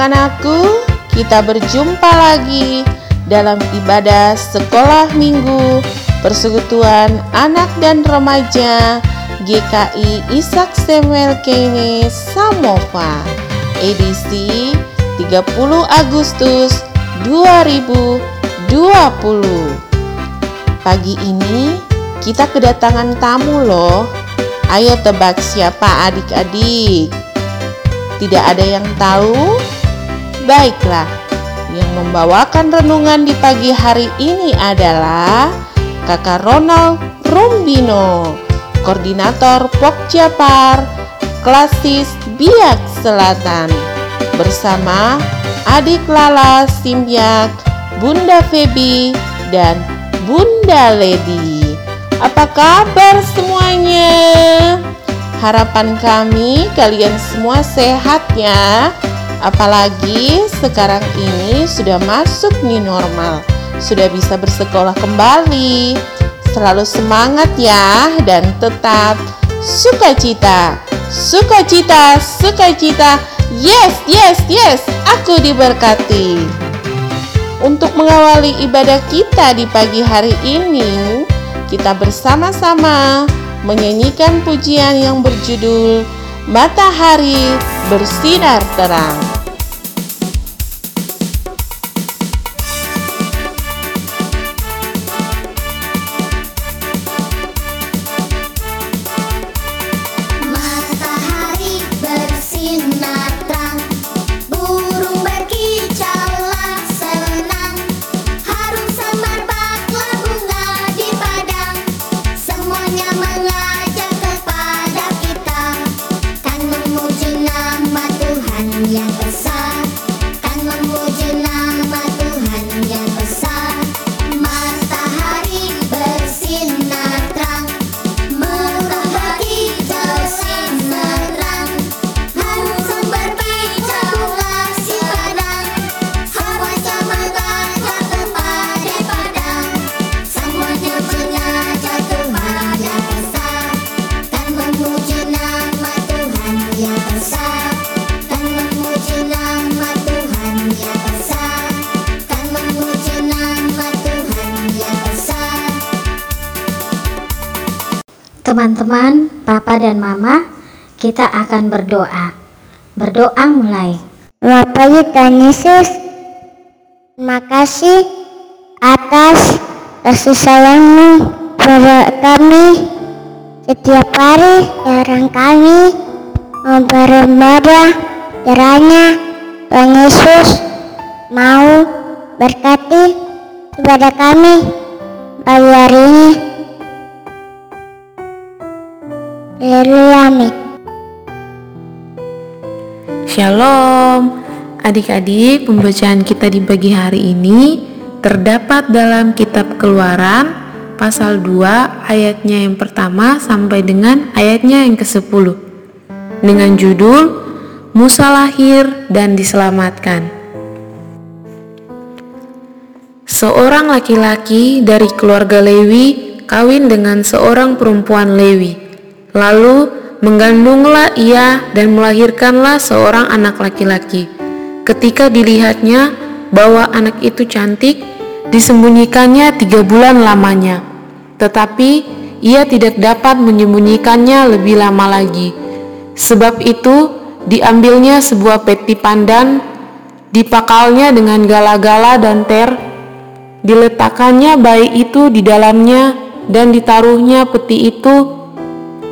Anak-anakku, kita berjumpa lagi dalam ibadah sekolah minggu Persekutuan Anak dan Remaja GKI Ishak Samuel Kene Samova edisi 30 Agustus 2020 Pagi ini kita kedatangan tamu loh. Ayo tebak siapa adik-adik. Tidak ada yang tahu? Baiklah, yang membawakan renungan di pagi hari ini adalah Kakak Ronald Rumbino, Koordinator Pokjapar, Klasis Biak Selatan, bersama adik Lala Simyak, Bunda Febi, dan Bunda Lady. Apa kabar semuanya? Harapan kami kalian semua sehat ya. Apalagi sekarang ini sudah masuk nih normal, sudah bisa bersekolah kembali. Selalu semangat ya dan tetap sukacita. Sukacita, sukacita. Yes, yes, yes, aku diberkati. Untuk mengawali ibadah kita di pagi hari ini, kita bersama-sama menyanyikan pujian yang berjudul Matahari Bersinar Terang. Teman-teman, Papa dan Mama, kita akan berdoa. Berdoa mulai. Bapak Tuhan Yesus, terima kasih atas kasih sayangmu pada kami setiap hari jarang kami beribadah kiranya Tuhan Yesus mau berkati kepada kami pagi hari ini amin. Shalom, adik-adik. Pembacaan kita di pagi hari ini terdapat dalam Kitab Keluaran pasal 2 ayatnya yang pertama sampai dengan ayatnya yang ke-10 dengan judul Musa lahir dan diselamatkan. Seorang laki-laki dari keluarga Lewi kawin dengan seorang perempuan Lewi Lalu menggandunglah ia dan melahirkanlah seorang anak laki-laki. Ketika dilihatnya bahwa anak itu cantik, disembunyikannya tiga bulan lamanya. Tetapi ia tidak dapat menyembunyikannya lebih lama lagi. Sebab itu diambilnya sebuah peti pandan, dipakalnya dengan gala-gala dan ter, diletakkannya bayi itu di dalamnya dan ditaruhnya peti itu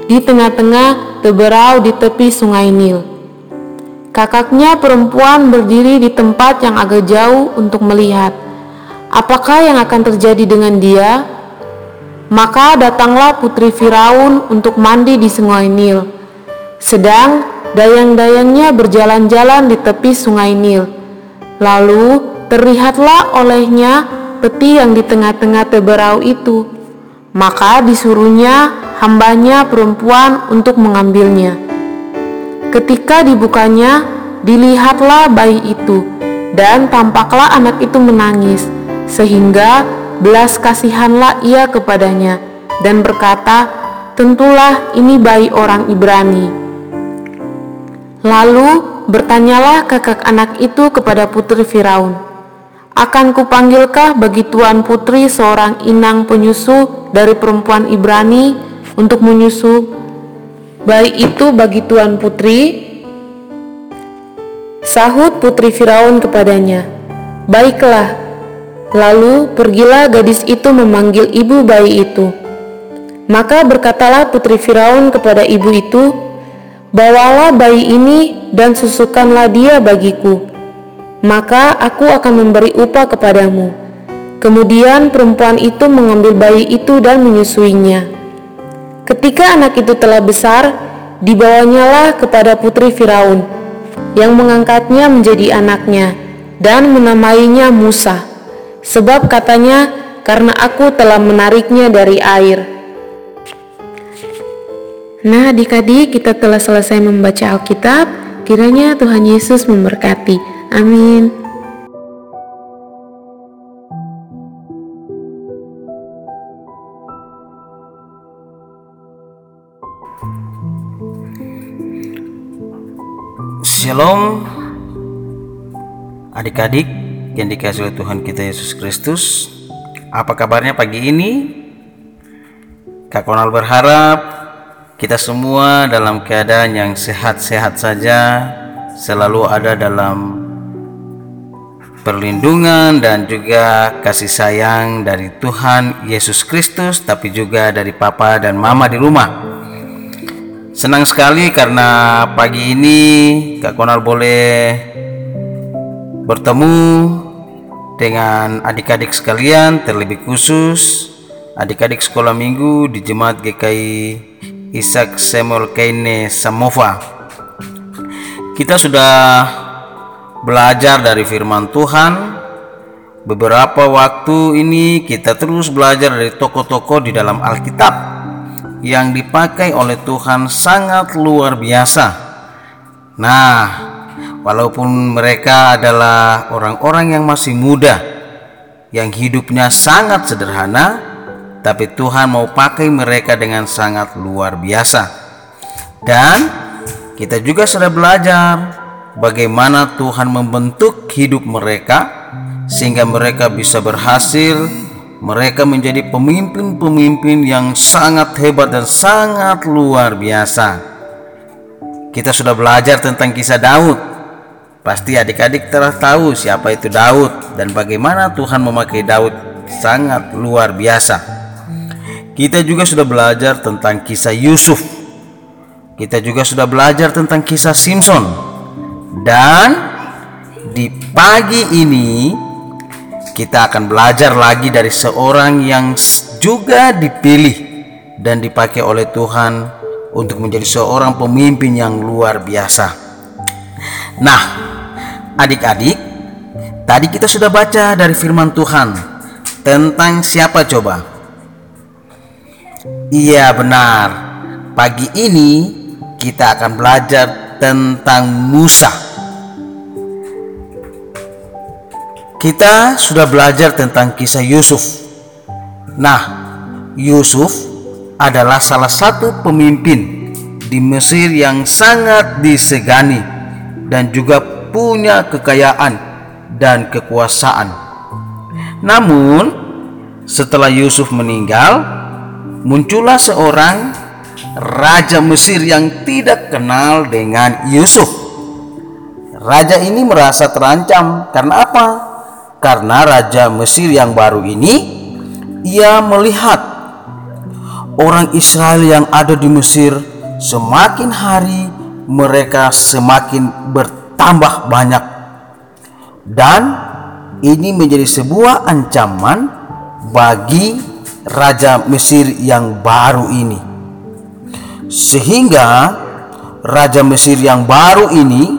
di tengah-tengah teberau di tepi sungai Nil. Kakaknya perempuan berdiri di tempat yang agak jauh untuk melihat apakah yang akan terjadi dengan dia. Maka datanglah putri Firaun untuk mandi di sungai Nil. Sedang dayang-dayangnya berjalan-jalan di tepi sungai Nil. Lalu terlihatlah olehnya peti yang di tengah-tengah teberau itu. Maka disuruhnya hambanya perempuan untuk mengambilnya. Ketika dibukanya, dilihatlah bayi itu, dan tampaklah anak itu menangis, sehingga belas kasihanlah ia kepadanya, dan berkata, Tentulah ini bayi orang Ibrani. Lalu bertanyalah kakak anak itu kepada putri Firaun, akan kupanggilkah bagi tuan putri seorang inang penyusu dari perempuan Ibrani untuk menyusu bayi itu bagi tuan putri? Sahut putri Firaun kepadanya, Baiklah, Lalu pergilah gadis itu memanggil ibu bayi itu. Maka berkatalah putri Firaun kepada ibu itu, Bawalah bayi ini dan susukanlah dia bagiku, maka aku akan memberi upah kepadamu. Kemudian perempuan itu mengambil bayi itu dan menyusuinya. Ketika anak itu telah besar, dibawanyalah kepada putri Firaun, yang mengangkatnya menjadi anaknya dan menamainya Musa sebab katanya, "Karena aku telah menariknya dari air." Nah, adik-adik, kita telah selesai membaca Alkitab. Kiranya Tuhan Yesus memberkati. Amin. Shalom adik-adik yang dikasih oleh Tuhan kita Yesus Kristus. Apa kabarnya pagi ini? Kak Konal berharap kita semua dalam keadaan yang sehat-sehat saja, selalu ada dalam perlindungan dan juga kasih sayang dari Tuhan Yesus Kristus, tapi juga dari Papa dan Mama di rumah. Senang sekali karena pagi ini Kak Konal boleh bertemu dengan adik-adik sekalian terlebih khusus adik-adik sekolah minggu di Jemaat GKI Ishak Samuel Kaine Samova. Kita sudah belajar dari firman Tuhan. Beberapa waktu ini kita terus belajar dari tokoh-tokoh di dalam Alkitab yang dipakai oleh Tuhan sangat luar biasa. Nah, walaupun mereka adalah orang-orang yang masih muda, yang hidupnya sangat sederhana, tapi Tuhan mau pakai mereka dengan sangat luar biasa. Dan kita juga sudah belajar bagaimana Tuhan membentuk hidup mereka sehingga mereka bisa berhasil. Mereka menjadi pemimpin-pemimpin yang sangat hebat dan sangat luar biasa. Kita sudah belajar tentang kisah Daud Pasti adik-adik telah tahu siapa itu Daud dan bagaimana Tuhan memakai Daud sangat luar biasa. Kita juga sudah belajar tentang kisah Yusuf. Kita juga sudah belajar tentang kisah Simpson. Dan di pagi ini kita akan belajar lagi dari seorang yang juga dipilih dan dipakai oleh Tuhan untuk menjadi seorang pemimpin yang luar biasa. Nah, Adik-adik, tadi kita sudah baca dari firman Tuhan tentang siapa coba? Iya benar. Pagi ini kita akan belajar tentang Musa. Kita sudah belajar tentang kisah Yusuf. Nah, Yusuf adalah salah satu pemimpin di Mesir yang sangat disegani dan juga punya kekayaan dan kekuasaan. Namun, setelah Yusuf meninggal, muncullah seorang raja Mesir yang tidak kenal dengan Yusuf. Raja ini merasa terancam karena apa? Karena raja Mesir yang baru ini ia melihat orang Israel yang ada di Mesir semakin hari mereka semakin ber tambah banyak. Dan ini menjadi sebuah ancaman bagi raja Mesir yang baru ini. Sehingga raja Mesir yang baru ini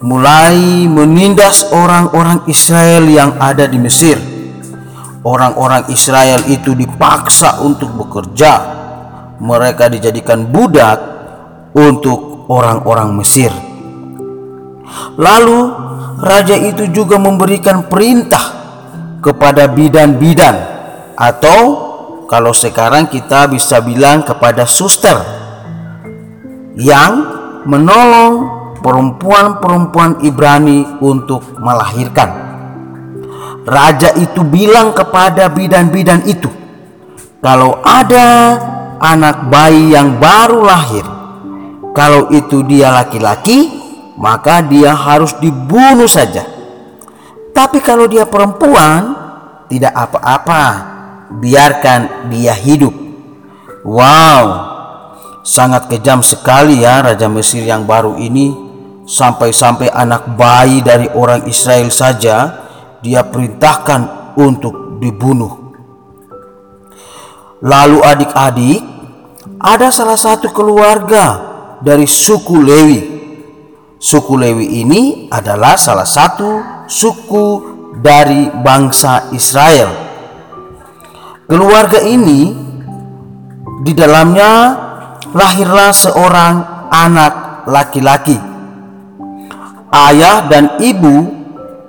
mulai menindas orang-orang Israel yang ada di Mesir. Orang-orang Israel itu dipaksa untuk bekerja. Mereka dijadikan budak untuk orang-orang Mesir. Lalu raja itu juga memberikan perintah kepada bidan-bidan atau kalau sekarang kita bisa bilang kepada suster yang menolong perempuan-perempuan Ibrani untuk melahirkan. Raja itu bilang kepada bidan-bidan itu, "Kalau ada anak bayi yang baru lahir, kalau itu dia laki-laki, maka dia harus dibunuh saja. Tapi kalau dia perempuan, tidak apa-apa, biarkan dia hidup." Wow, sangat kejam sekali ya Raja Mesir yang baru ini sampai-sampai anak bayi dari orang Israel saja dia perintahkan untuk dibunuh. Lalu adik-adik, ada salah satu keluarga dari suku Lewi. Suku Lewi ini adalah salah satu suku dari bangsa Israel. Keluarga ini di dalamnya lahirlah seorang anak laki-laki ayah dan ibu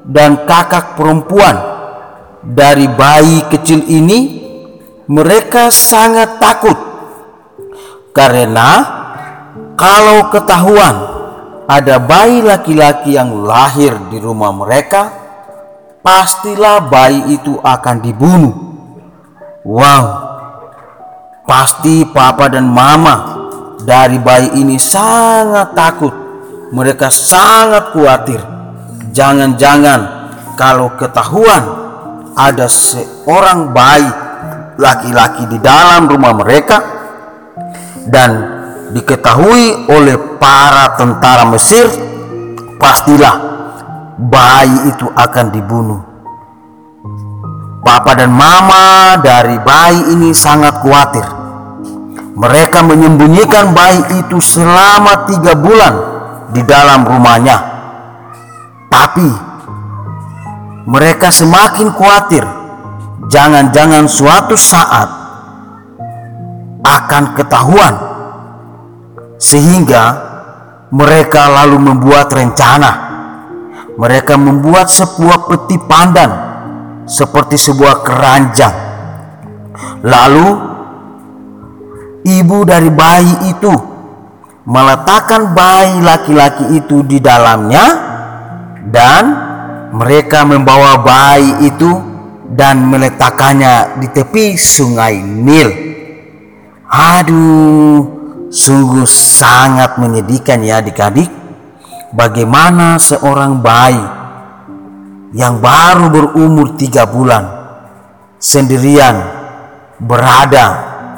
dan kakak perempuan dari bayi kecil ini mereka sangat takut karena kalau ketahuan ada bayi laki-laki yang lahir di rumah mereka pastilah bayi itu akan dibunuh. Wow pasti papa dan mama dari bayi ini sangat takut mereka sangat khawatir. Jangan-jangan kalau ketahuan ada seorang bayi laki-laki di dalam rumah mereka dan diketahui oleh para tentara Mesir, pastilah bayi itu akan dibunuh. Papa dan mama dari bayi ini sangat khawatir. Mereka menyembunyikan bayi itu selama tiga bulan di dalam rumahnya. Tapi mereka semakin khawatir, jangan-jangan suatu saat akan ketahuan, sehingga mereka lalu membuat rencana. Mereka membuat sebuah peti pandan seperti sebuah keranjang. Lalu ibu dari bayi itu meletakkan bayi laki-laki itu di dalamnya dan mereka membawa bayi itu dan meletakkannya di tepi sungai Nil. Aduh, sungguh sangat menyedihkan ya adik-adik. Bagaimana seorang bayi yang baru berumur tiga bulan sendirian berada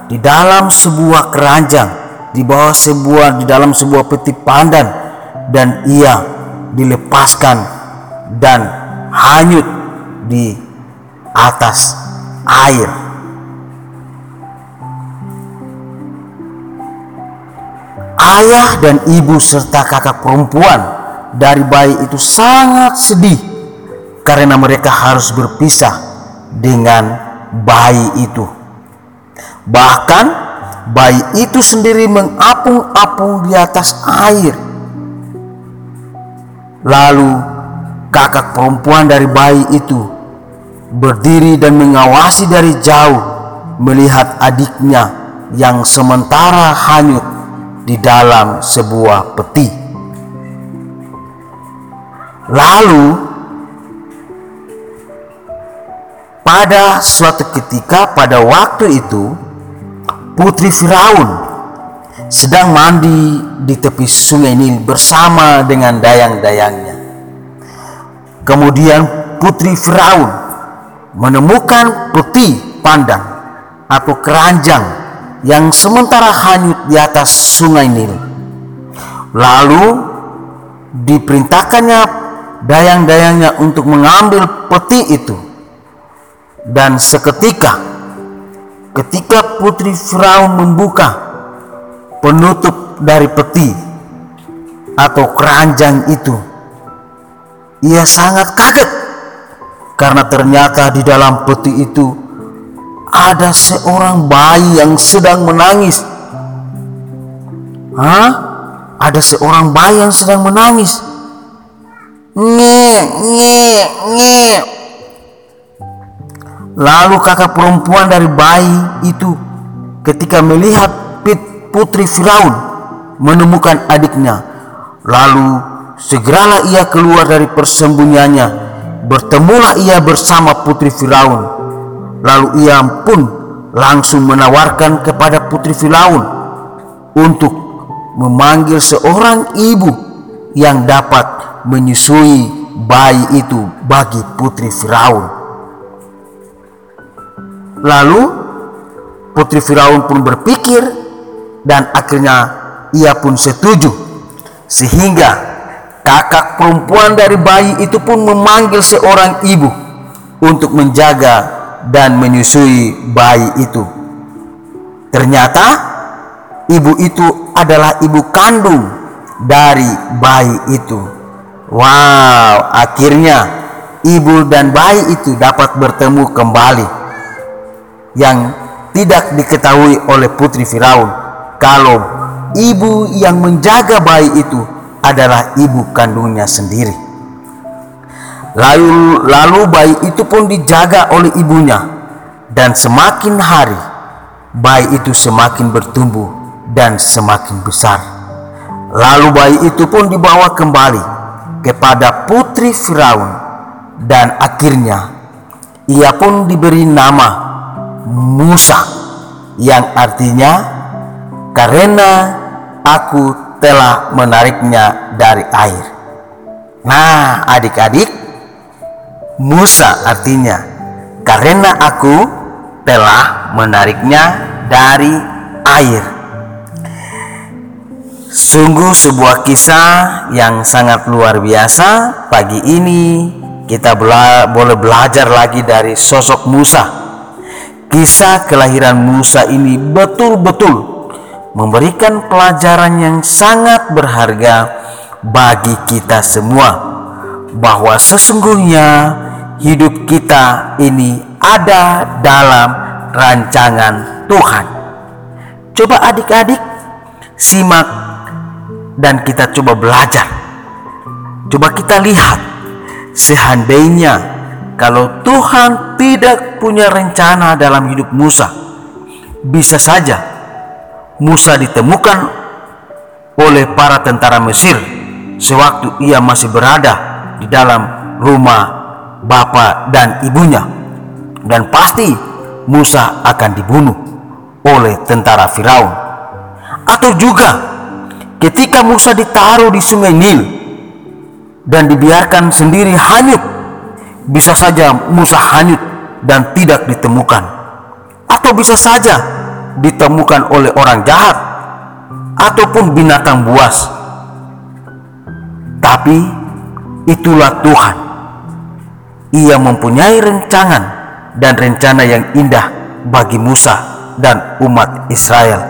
di dalam sebuah keranjang di bawah sebuah di dalam sebuah peti pandan dan ia dilepaskan dan hanyut di atas air. Ayah dan ibu serta kakak perempuan dari bayi itu sangat sedih karena mereka harus berpisah dengan bayi itu. Bahkan bayi itu sendiri mengapung-apung di atas air. Lalu kakak perempuan dari bayi itu berdiri dan mengawasi dari jauh melihat adiknya yang sementara hanyut di dalam sebuah peti. Lalu pada suatu ketika pada waktu itu putri Firaun sedang mandi di tepi sungai Nil bersama dengan dayang-dayangnya. Kemudian putri Firaun menemukan peti pandang atau keranjang yang sementara hanyut di atas sungai Nil. Lalu diperintahkannya dayang-dayangnya untuk mengambil peti itu. Dan seketika Ketika putri Firaun membuka penutup dari peti atau keranjang itu, ia sangat kaget karena ternyata di dalam peti itu ada seorang bayi yang sedang menangis. Hah? Ada seorang bayi yang sedang menangis. Nge, nge, nge. Lalu kakak perempuan dari bayi itu ketika melihat putri Firaun menemukan adiknya Lalu segeralah ia keluar dari persembunyiannya, bertemulah ia bersama putri Firaun. Lalu ia pun langsung menawarkan kepada putri Firaun untuk memanggil seorang ibu yang dapat menyusui bayi itu bagi putri Firaun. Lalu putri Firaun pun berpikir dan akhirnya ia pun setuju sehingga kakak perempuan dari bayi itu pun memanggil seorang ibu untuk menjaga dan menyusui bayi itu. Ternyata ibu itu adalah ibu kandung dari bayi itu. Wow, akhirnya ibu dan bayi itu dapat bertemu kembali. Yang tidak diketahui oleh putri Firaun kalau ibu yang menjaga bayi itu adalah ibu kandungnya sendiri. Lalu, lalu bayi itu pun dijaga oleh ibunya, dan semakin hari bayi itu semakin bertumbuh dan semakin besar. Lalu bayi itu pun dibawa kembali kepada putri Firaun, dan akhirnya ia pun diberi nama Musa, yang artinya karena aku telah menariknya dari air. Nah, adik-adik, Musa artinya karena aku telah menariknya dari air. Sungguh sebuah kisah yang sangat luar biasa. Pagi ini kita bela boleh belajar lagi dari sosok Musa. Kisah kelahiran Musa ini betul-betul memberikan pelajaran yang sangat berharga bagi kita semua bahwa sesungguhnya hidup kita ini ada dalam rancangan Tuhan. Coba adik-adik simak dan kita coba belajar. Coba kita lihat seandainya kalau Tuhan tidak punya rencana dalam hidup Musa, bisa saja Musa ditemukan oleh para tentara Mesir sewaktu ia masih berada di dalam rumah bapak dan ibunya. Dan pasti Musa akan dibunuh oleh tentara Firaun. Atau juga ketika Musa ditaruh di sungai Nil dan dibiarkan sendiri hanyut bisa saja Musa hanyut dan tidak ditemukan atau bisa saja ditemukan oleh orang jahat ataupun binatang buas. Tapi itulah Tuhan. Ia mempunyai rencangan dan rencana yang indah bagi Musa dan umat Israel.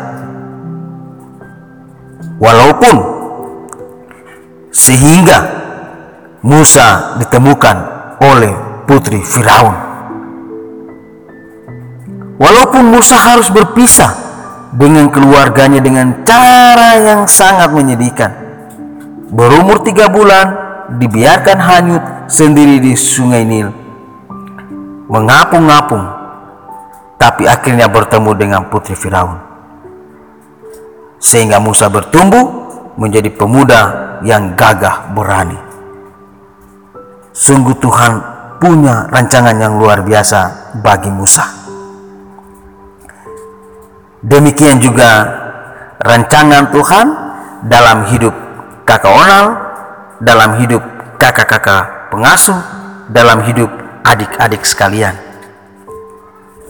Walaupun sehingga Musa ditemukan oleh putri Firaun. Walaupun Musa harus berpisah dengan keluarganya dengan cara yang sangat menyedihkan. Berumur tiga bulan, dibiarkan hanyut sendiri di sungai Nil. Mengapung-ngapung, tapi akhirnya bertemu dengan putri Firaun. Sehingga Musa bertumbuh menjadi pemuda yang gagah berani. Sungguh Tuhan punya rancangan yang luar biasa bagi Musa. Demikian juga rancangan Tuhan dalam hidup kakak Onal, dalam hidup kakak-kakak pengasuh, dalam hidup adik-adik sekalian.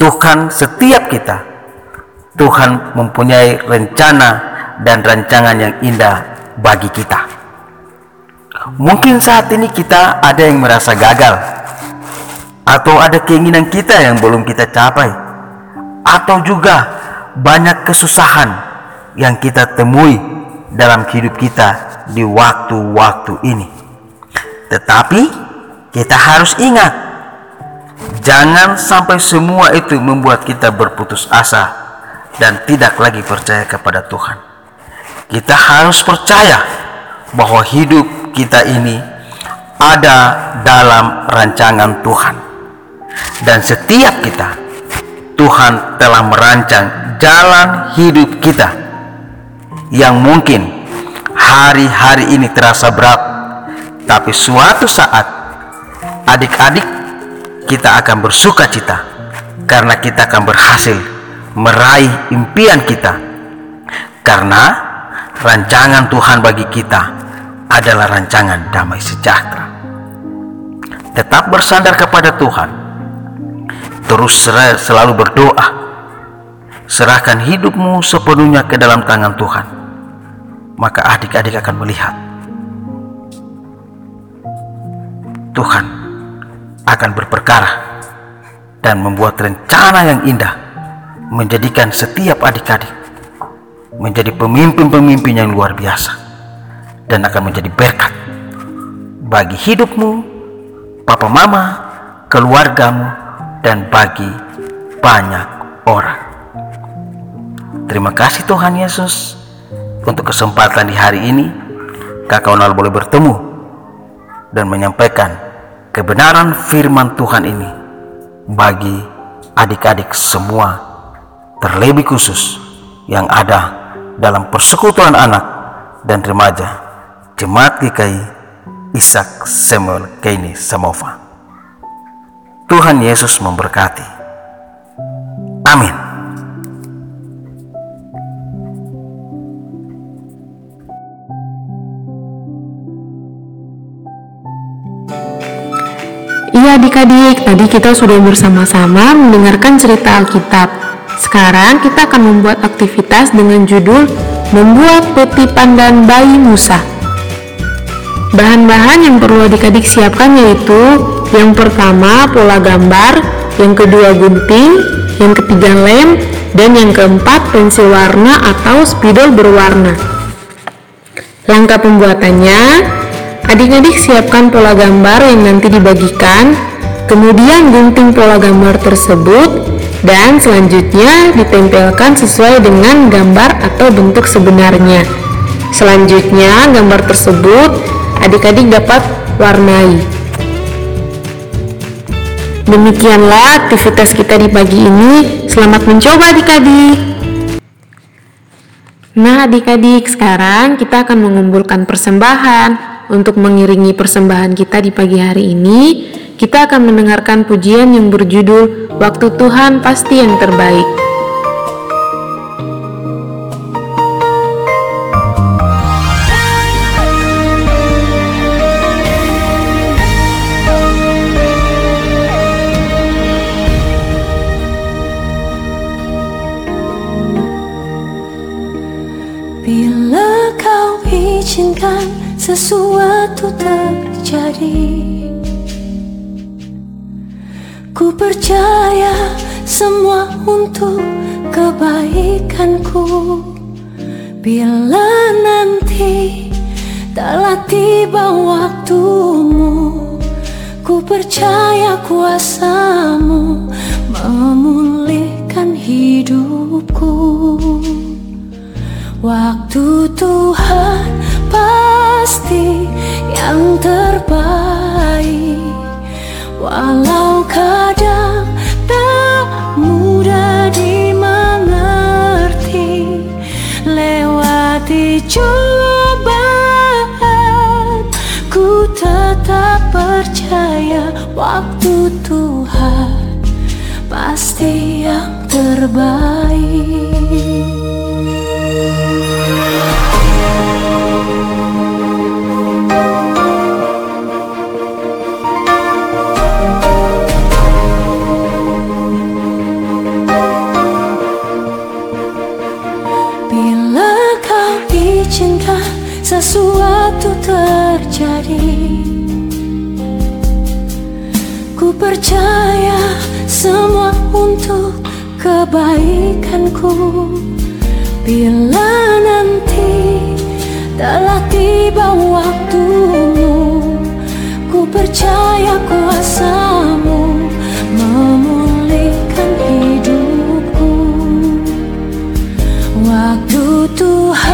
Tuhan setiap kita, Tuhan mempunyai rencana dan rancangan yang indah bagi kita. Mungkin saat ini kita ada yang merasa gagal, atau ada keinginan kita yang belum kita capai, atau juga banyak kesusahan yang kita temui dalam hidup kita di waktu-waktu ini. Tetapi kita harus ingat, jangan sampai semua itu membuat kita berputus asa dan tidak lagi percaya kepada Tuhan. Kita harus percaya bahwa hidup kita ini ada dalam rancangan Tuhan. Dan setiap kita Tuhan telah merancang jalan hidup kita yang mungkin hari-hari ini terasa berat, tapi suatu saat adik-adik kita akan bersuka cita karena kita akan berhasil meraih impian kita. Karena rancangan Tuhan bagi kita adalah rancangan damai sejahtera. Tetap bersandar kepada Tuhan. Terus selalu berdoa. Serahkan hidupmu sepenuhnya ke dalam tangan Tuhan. Maka adik-adik akan melihat Tuhan akan berperkara dan membuat rencana yang indah menjadikan setiap adik-adik menjadi pemimpin-pemimpin yang luar biasa dan akan menjadi berkat bagi hidupmu, papa mama, keluargamu, dan bagi banyak orang. Terima kasih Tuhan Yesus untuk kesempatan di hari ini kakak Onal boleh bertemu dan menyampaikan kebenaran firman Tuhan ini bagi adik-adik semua terlebih khusus yang ada dalam persekutuan anak dan remaja Jemaat GKI Ishak Samuel Kaini Samova. Tuhan Yesus memberkati. Amin. Iya adik-adik, tadi kita sudah bersama-sama mendengarkan cerita Alkitab. Sekarang kita akan membuat aktivitas dengan judul Membuat peti pandan bayi Musa. Bahan-bahan yang perlu adik-adik siapkan yaitu yang pertama pola gambar, yang kedua gunting, yang ketiga lem, dan yang keempat pensil warna atau spidol berwarna. Langkah pembuatannya, Adik-adik siapkan pola gambar yang nanti dibagikan, kemudian gunting pola gambar tersebut, dan selanjutnya ditempelkan sesuai dengan gambar atau bentuk sebenarnya. Selanjutnya, gambar tersebut adik-adik dapat warnai. Demikianlah aktivitas kita di pagi ini. Selamat mencoba adik-adik. Nah, adik-adik, sekarang kita akan mengumpulkan persembahan. Untuk mengiringi persembahan kita di pagi hari ini, kita akan mendengarkan pujian yang berjudul "Waktu Tuhan Pasti Yang Terbaik". Terjadi Ku percaya semua untuk kebaikanku. Bila nanti telah tiba waktumu Ku percaya kuasamu memulihkan hidupku. Waktu Tuhan pasti yang terbaik. Walau kadang tak mudah dimengerti Lewati cobaan Ku tetap percaya waktu Tuhan Pasti yang terbaik percaya semua untuk kebaikanku. Bila nanti telah tiba waktumu Ku percaya kuasamu memulihkan hidupku. Waktu Tuhan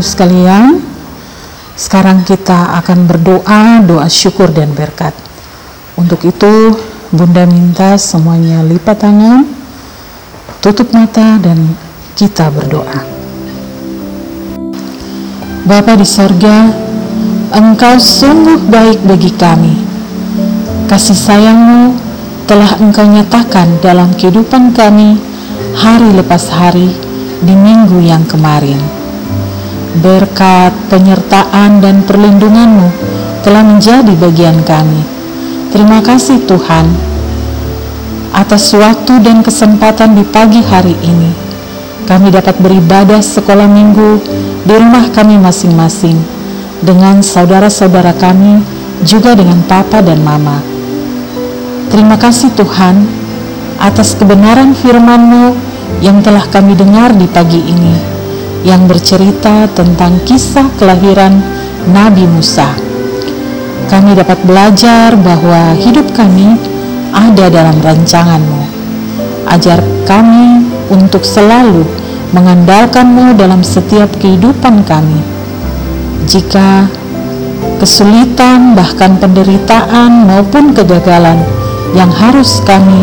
Anak-anakku sekalian, sekarang kita akan berdoa, doa syukur dan berkat. Untuk itu, Bunda minta semuanya lipat tangan, tutup mata dan kita berdoa. Bapa di sorga, Engkau sungguh baik bagi kami. Kasih sayangmu telah Engkau nyatakan dalam kehidupan kami hari lepas hari di minggu yang kemarin. Berkat, penyertaan, dan perlindunganmu telah menjadi bagian kami. Terima kasih Tuhan atas waktu dan kesempatan di pagi hari ini. Kami dapat beribadah sekolah minggu di rumah kami masing-masing dengan saudara-saudara kami, juga dengan papa dan mama. Terima kasih Tuhan atas kebenaran firman-Mu yang telah kami dengar di pagi ini, yang bercerita tentang kisah kelahiran Nabi Musa. Kami dapat belajar bahwa hidup kami ada dalam rancangan-Mu. Ajar kami untuk selalu mengandalkan-Mu dalam setiap kehidupan kami. Jika kesulitan, bahkan penderitaan maupun kegagalan yang harus kami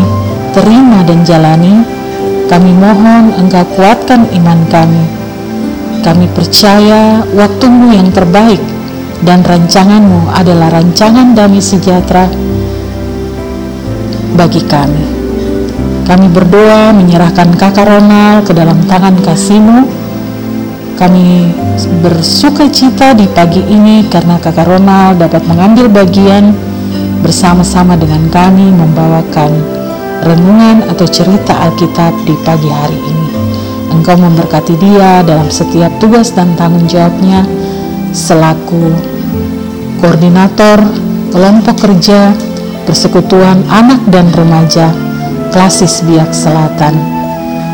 terima dan jalani, kami mohon Engkau kuatkan iman kami. Kami percaya waktumu yang terbaik dan rancanganmu adalah rancangan damai sejahtera bagi kami. Kami berdoa menyerahkan kakak Ronald ke dalam tangan kasihmu. Kami bersuka cita di pagi ini karena kakak Ronald dapat mengambil bagian bersama-sama dengan kami membawakan renungan atau cerita Alkitab di pagi hari ini. Engkau memberkati dia dalam setiap tugas dan tanggung jawabnya selaku koordinator kelompok kerja persekutuan anak dan remaja Klasis Biak Selatan,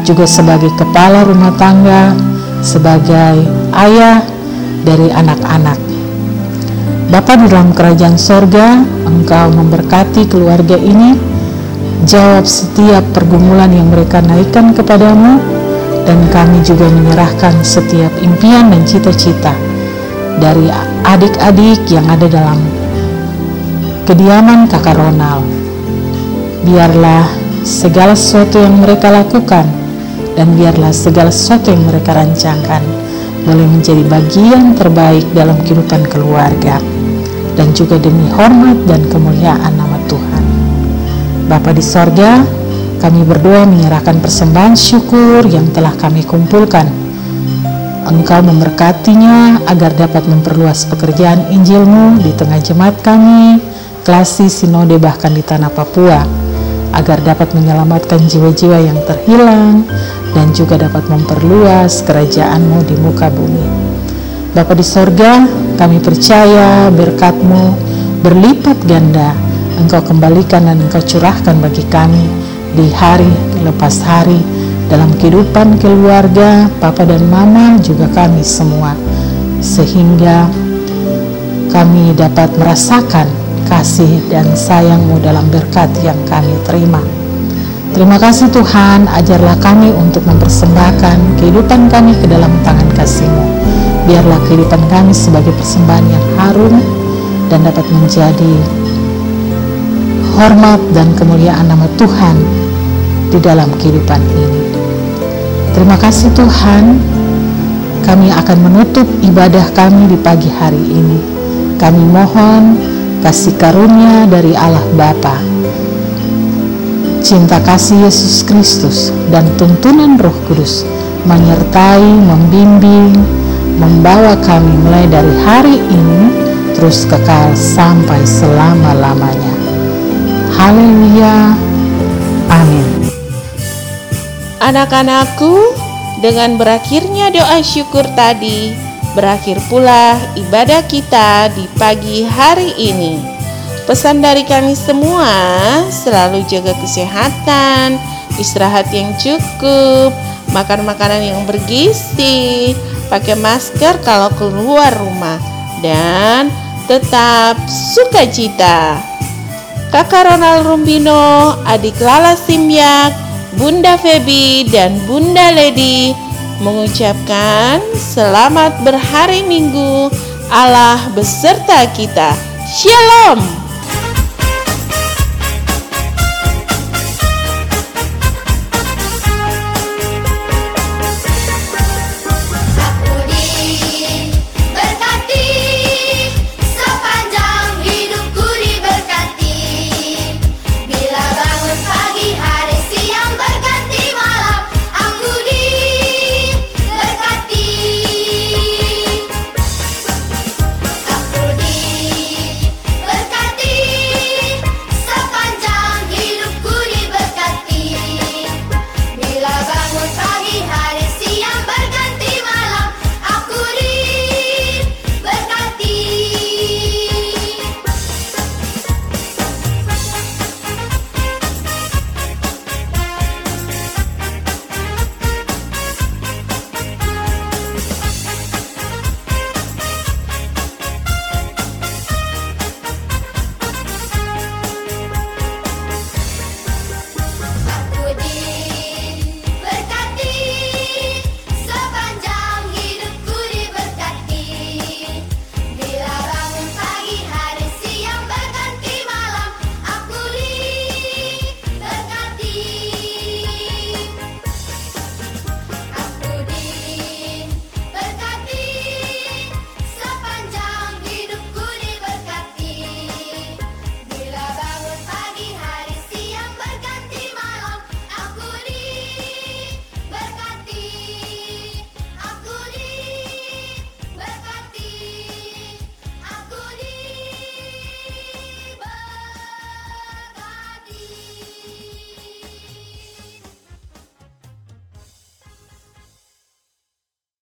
juga sebagai kepala rumah tangga, sebagai ayah dari anak-anak. Bapa di dalam kerajaan sorga, Engkau memberkati keluarga ini, jawab setiap pergumulan yang mereka naikkan kepadamu, dan kami juga menyerahkan setiap impian dan cita-cita dari adik-adik yang ada dalam kediaman kakak Ronald. Biarlah segala sesuatu yang mereka lakukan dan biarlah segala sesuatu yang mereka rancangkan boleh menjadi bagian terbaik dalam kehidupan keluarga dan juga demi hormat dan kemuliaan nama Tuhan. Bapa di sorga, kami berdoa menyerahkan persembahan syukur yang telah kami kumpulkan. Engkau memberkatinya agar dapat memperluas pekerjaan Injilmu di tengah jemaat kami, klasi sinode bahkan di tanah Papua, agar dapat menyelamatkan jiwa-jiwa yang terhilang dan juga dapat memperluas kerajaanmu di muka bumi. Bapa di sorga, kami percaya berkatmu berlipat ganda, engkau kembalikan dan engkau curahkan bagi kami di hari lepas hari dalam kehidupan keluarga, papa dan mama juga kami semua. Sehingga kami dapat merasakan kasih dan sayangmu dalam berkat yang kami terima. Terima kasih Tuhan, ajarlah kami untuk mempersembahkan kehidupan kami ke dalam tangan kasih-Mu. Biarlah kehidupan kami sebagai persembahan yang harum dan dapat menjadi hormat dan kemuliaan nama Tuhan di dalam kehidupan ini. Terima kasih Tuhan, kami akan menutup ibadah kami di pagi hari ini. Kami mohon kasih karunia dari Allah Bapa, cinta kasih Yesus Kristus, dan tuntunan Roh Kudus menyertai, membimbing, membawa kami mulai dari hari ini terus kekal sampai selama-lamanya. Haleluya. Amin. Anak-anakku, dengan berakhirnya doa syukur tadi, berakhir pula ibadah kita di pagi hari ini. Pesan dari kami semua, selalu jaga kesehatan, istirahat yang cukup, makan makanan yang bergizi, pakai masker kalau keluar rumah, dan tetap sukacita. Kakak Ronald Rumbino, adik Lala Simyak, Bunda Feby, dan Bunda Lady mengucapkan selamat berhari Minggu. Allah beserta kita. Shalom.